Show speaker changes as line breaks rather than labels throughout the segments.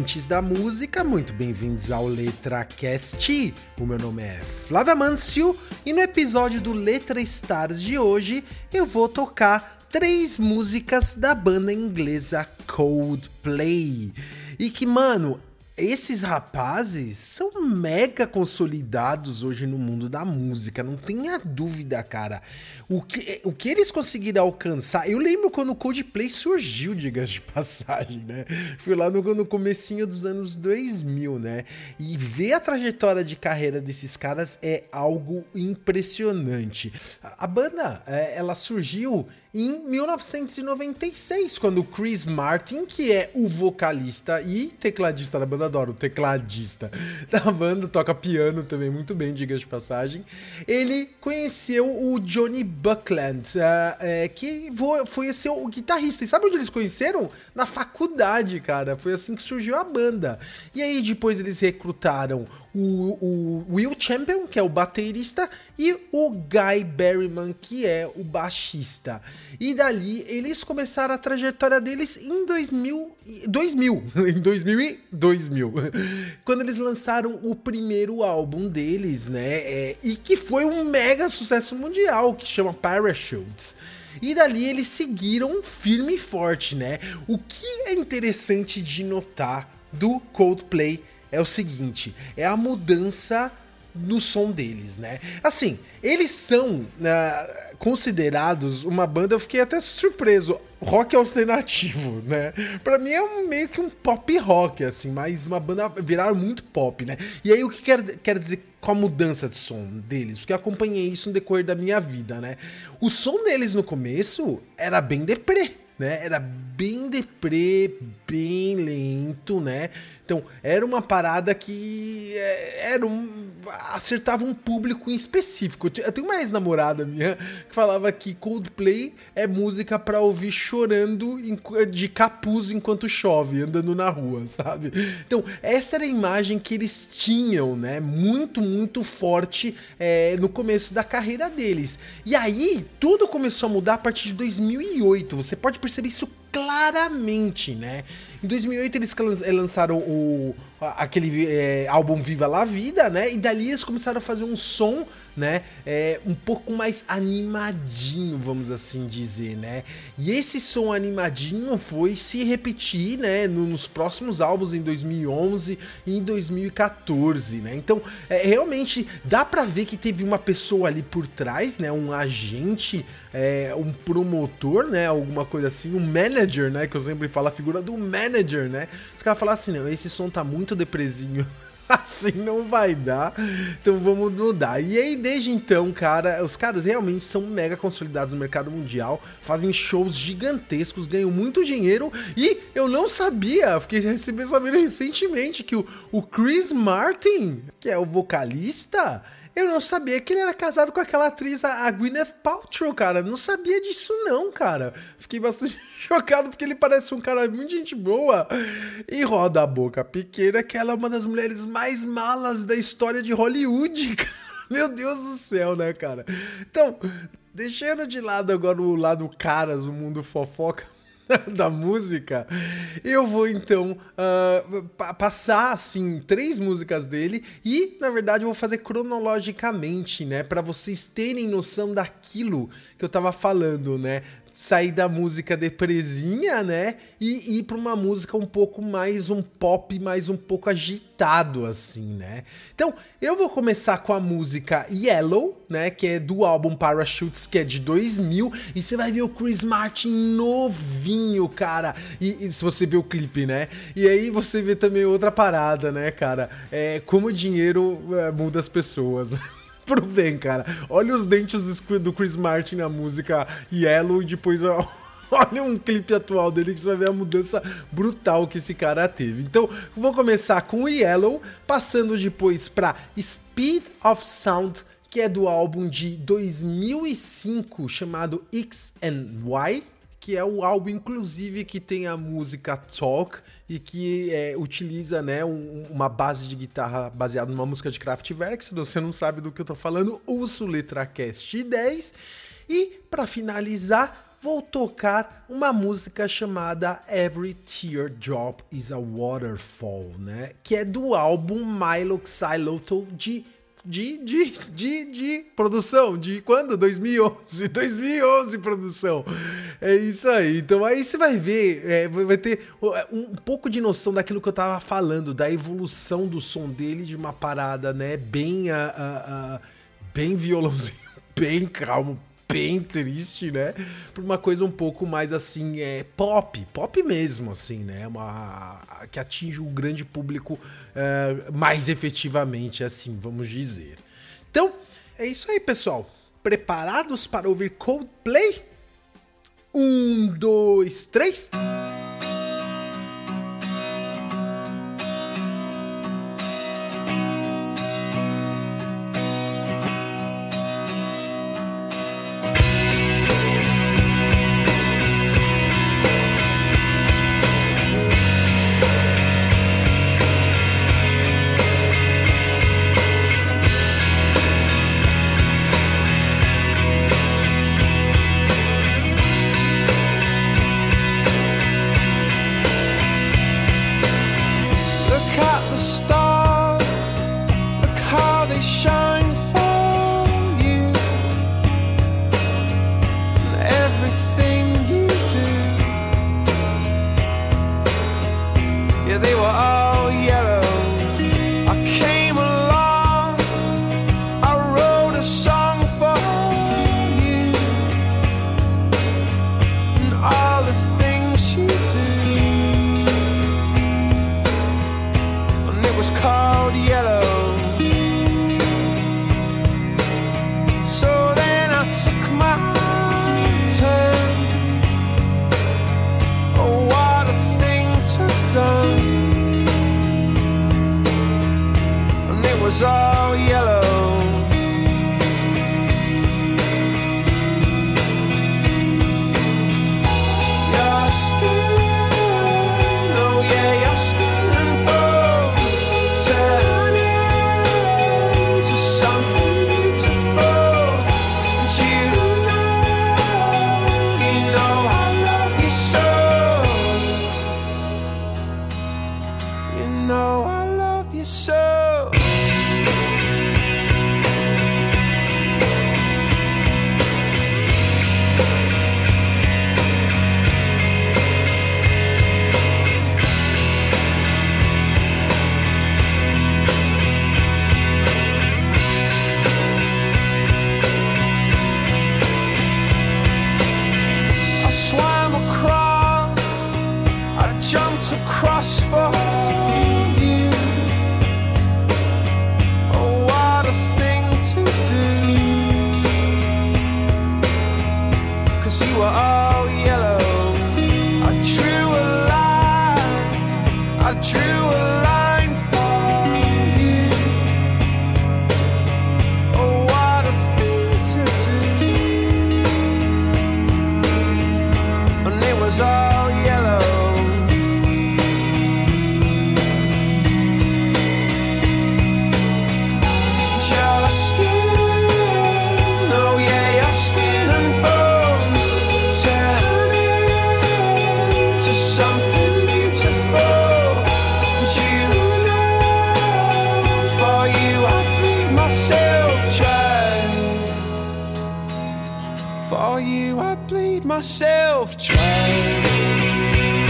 Amantes da música, muito bem-vindos ao LetraCast. O meu nome é Flávia Mancio e no episódio do Letra Stars de hoje eu vou tocar três músicas da banda inglesa Coldplay. E que, mano, esses rapazes são mega consolidados hoje no mundo da música, não tenha dúvida, cara. O que, o que eles conseguiram alcançar, eu lembro quando o Coldplay surgiu, diga de passagem, né? Fui lá no, no comecinho dos anos 2000, né? E ver a trajetória de carreira desses caras é algo impressionante. A, a banda, é, ela surgiu em 1996, quando Chris Martin, que é o vocalista e tecladista da banda, adoro, tecladista da banda, toca piano também muito bem, diga de passagem, ele conheceu o Johnny Buckland, uh, é, que foi ser o guitarrista. E sabe onde eles conheceram? Na faculdade, cara. Foi assim que surgiu a banda. E aí depois eles recrutaram o, o Will Champion, que é o baterista, e o Guy Berryman, que é o baixista. E dali eles começaram a trajetória deles em 2000, 2000 em 2000 e 2000, quando eles lançaram o primeiro álbum deles, né? É, e que foi um mega sucesso mundial, que chama Parachutes. E dali eles seguiram firme e forte, né? O que é interessante de notar do Coldplay é o seguinte: é a mudança no som deles, né? Assim, eles são uh, considerados uma banda, eu fiquei até surpreso, rock alternativo, né? Pra mim é um, meio que um pop rock, assim, mas uma banda viraram muito pop, né? E aí o que quer, quer dizer com a mudança de som deles? Porque acompanhei isso no decorrer da minha vida, né? O som deles no começo era bem deprê, né? Era bem deprê, bem lento, né? Então, era uma parada que é, era um, acertava um público em específico. Eu tenho uma ex-namorada minha que falava que Coldplay é música para ouvir chorando de capuz enquanto chove, andando na rua, sabe? Então, essa era a imagem que eles tinham, né? Muito, muito forte é, no começo da carreira deles. E aí, tudo começou a mudar a partir de 2008. Você pode perceber isso claramente, né? Em 2008 eles lançaram o aquele é, álbum Viva la Vida, né? E dali eles começaram a fazer um som, né? É, um pouco mais animadinho, vamos assim dizer, né? E esse som animadinho foi se repetir, né? Nos próximos álbuns em 2011 e em 2014, né? Então, é, realmente dá para ver que teve uma pessoa ali por trás, né? Um agente, um promotor, né? Alguma coisa assim, um manager, né? Que eu sempre falo a figura do manager, né? Os caras falam assim, não, esse som tá muito depresinho. assim não vai dar. Então vamos mudar. E aí, desde então, cara, os caras realmente são mega consolidados no mercado mundial, fazem shows gigantescos, ganham muito dinheiro. E eu não sabia, fiquei recebendo sabendo recentemente que o, o Chris Martin, que é o vocalista, eu não sabia que ele era casado com aquela atriz, a Gwyneth Paltrow, cara. Não sabia disso, não, cara. Fiquei bastante chocado porque ele parece um cara muito gente boa. E roda a boca pequena que ela é uma das mulheres mais malas da história de Hollywood, cara. Meu Deus do céu, né, cara? Então, deixando de lado agora o lado caras, o mundo fofoca. da música, eu vou então uh, pa passar assim três músicas dele e na verdade eu vou fazer cronologicamente, né, para vocês terem noção daquilo que eu tava falando, né, sair da música depresinha, né? E ir para uma música um pouco mais um pop, mais um pouco agitado, assim, né? Então, eu vou começar com a música Yellow, né? Que é do álbum Parachutes, que é de 2000. E você vai ver o Chris Martin novinho, cara. E, e se você vê o clipe, né? E aí você vê também outra parada, né, cara? É como o dinheiro é, muda as pessoas, né? Pro bem, cara. Olha os dentes do Chris Martin na música Yellow e depois olha um clipe atual dele que você vai ver a mudança brutal que esse cara teve. Então, vou começar com Yellow, passando depois para Speed of Sound, que é do álbum de 2005 chamado X and Y que é o álbum, inclusive, que tem a música Talk e que é, utiliza né, um, uma base de guitarra baseada numa música de Kraftwerk. Se você não sabe do que eu tô falando, ouça o LetraCast 10. E, para finalizar, vou tocar uma música chamada Every Teardrop is a Waterfall, né? Que é do álbum Milo Xylotl de de, de, de, de produção. De quando? 2011. 2011 produção. É isso aí. Então aí você vai ver, é, vai ter é, um pouco de noção daquilo que eu tava falando, da evolução do som dele de uma parada, né? Bem, uh, uh, uh, bem violãozinho, bem calmo, bem triste, né? Pra uma coisa um pouco mais assim, é pop, pop mesmo, assim, né? Uma que atinge um grande público é, mais efetivamente, assim, vamos dizer. Então, é isso aí, pessoal. Preparados para ouvir Coldplay? Um, dois, três.
goes. For you, I bleed myself dry.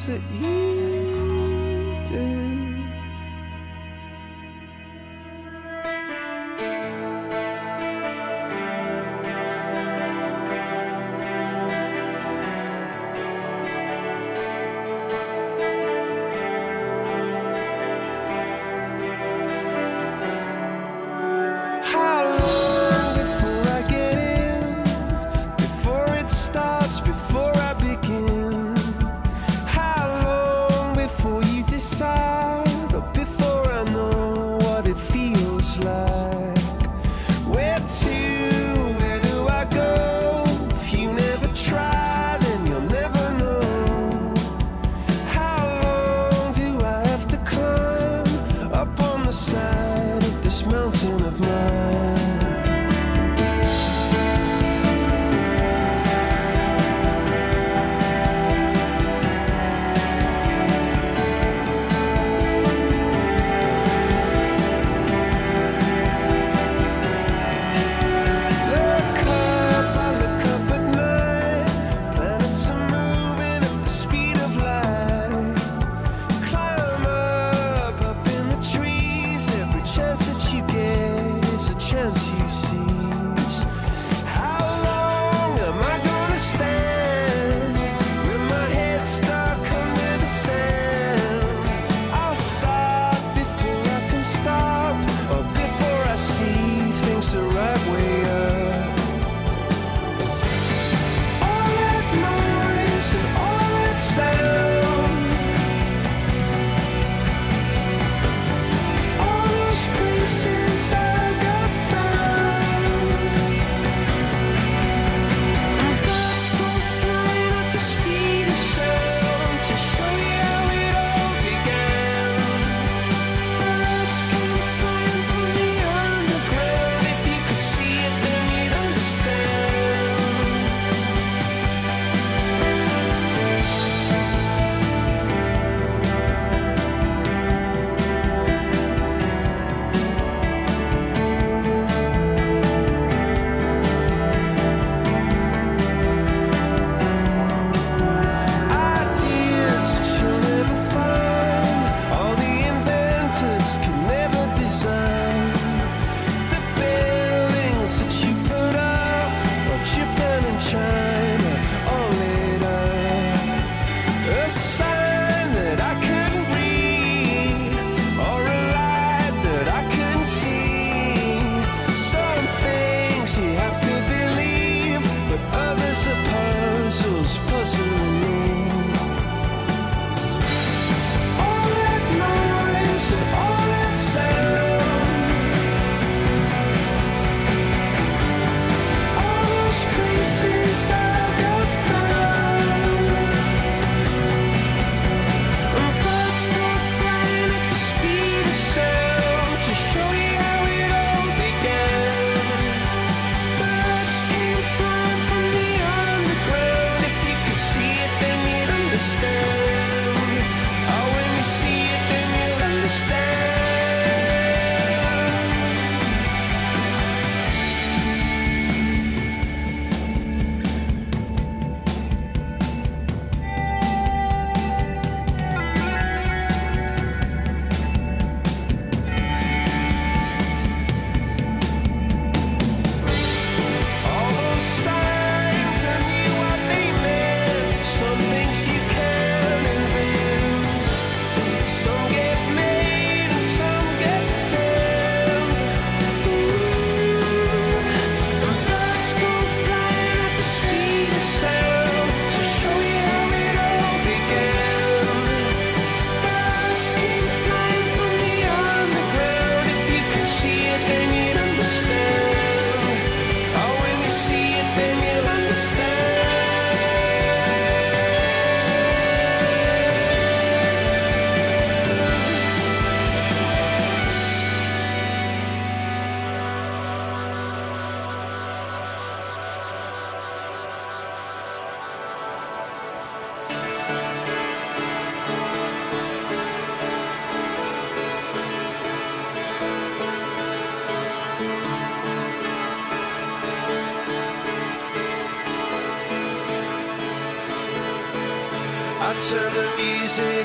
Is it.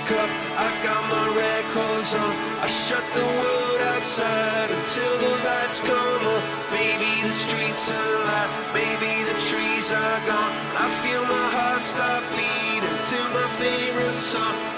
wake up, I got my records on. I shut the world outside until the lights come on. Maybe the streets are light, maybe the trees are gone. I feel my heart stop beating to my favorite song.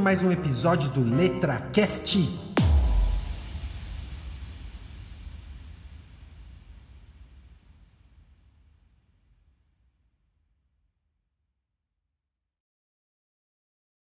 mais um episódio do LetraCast.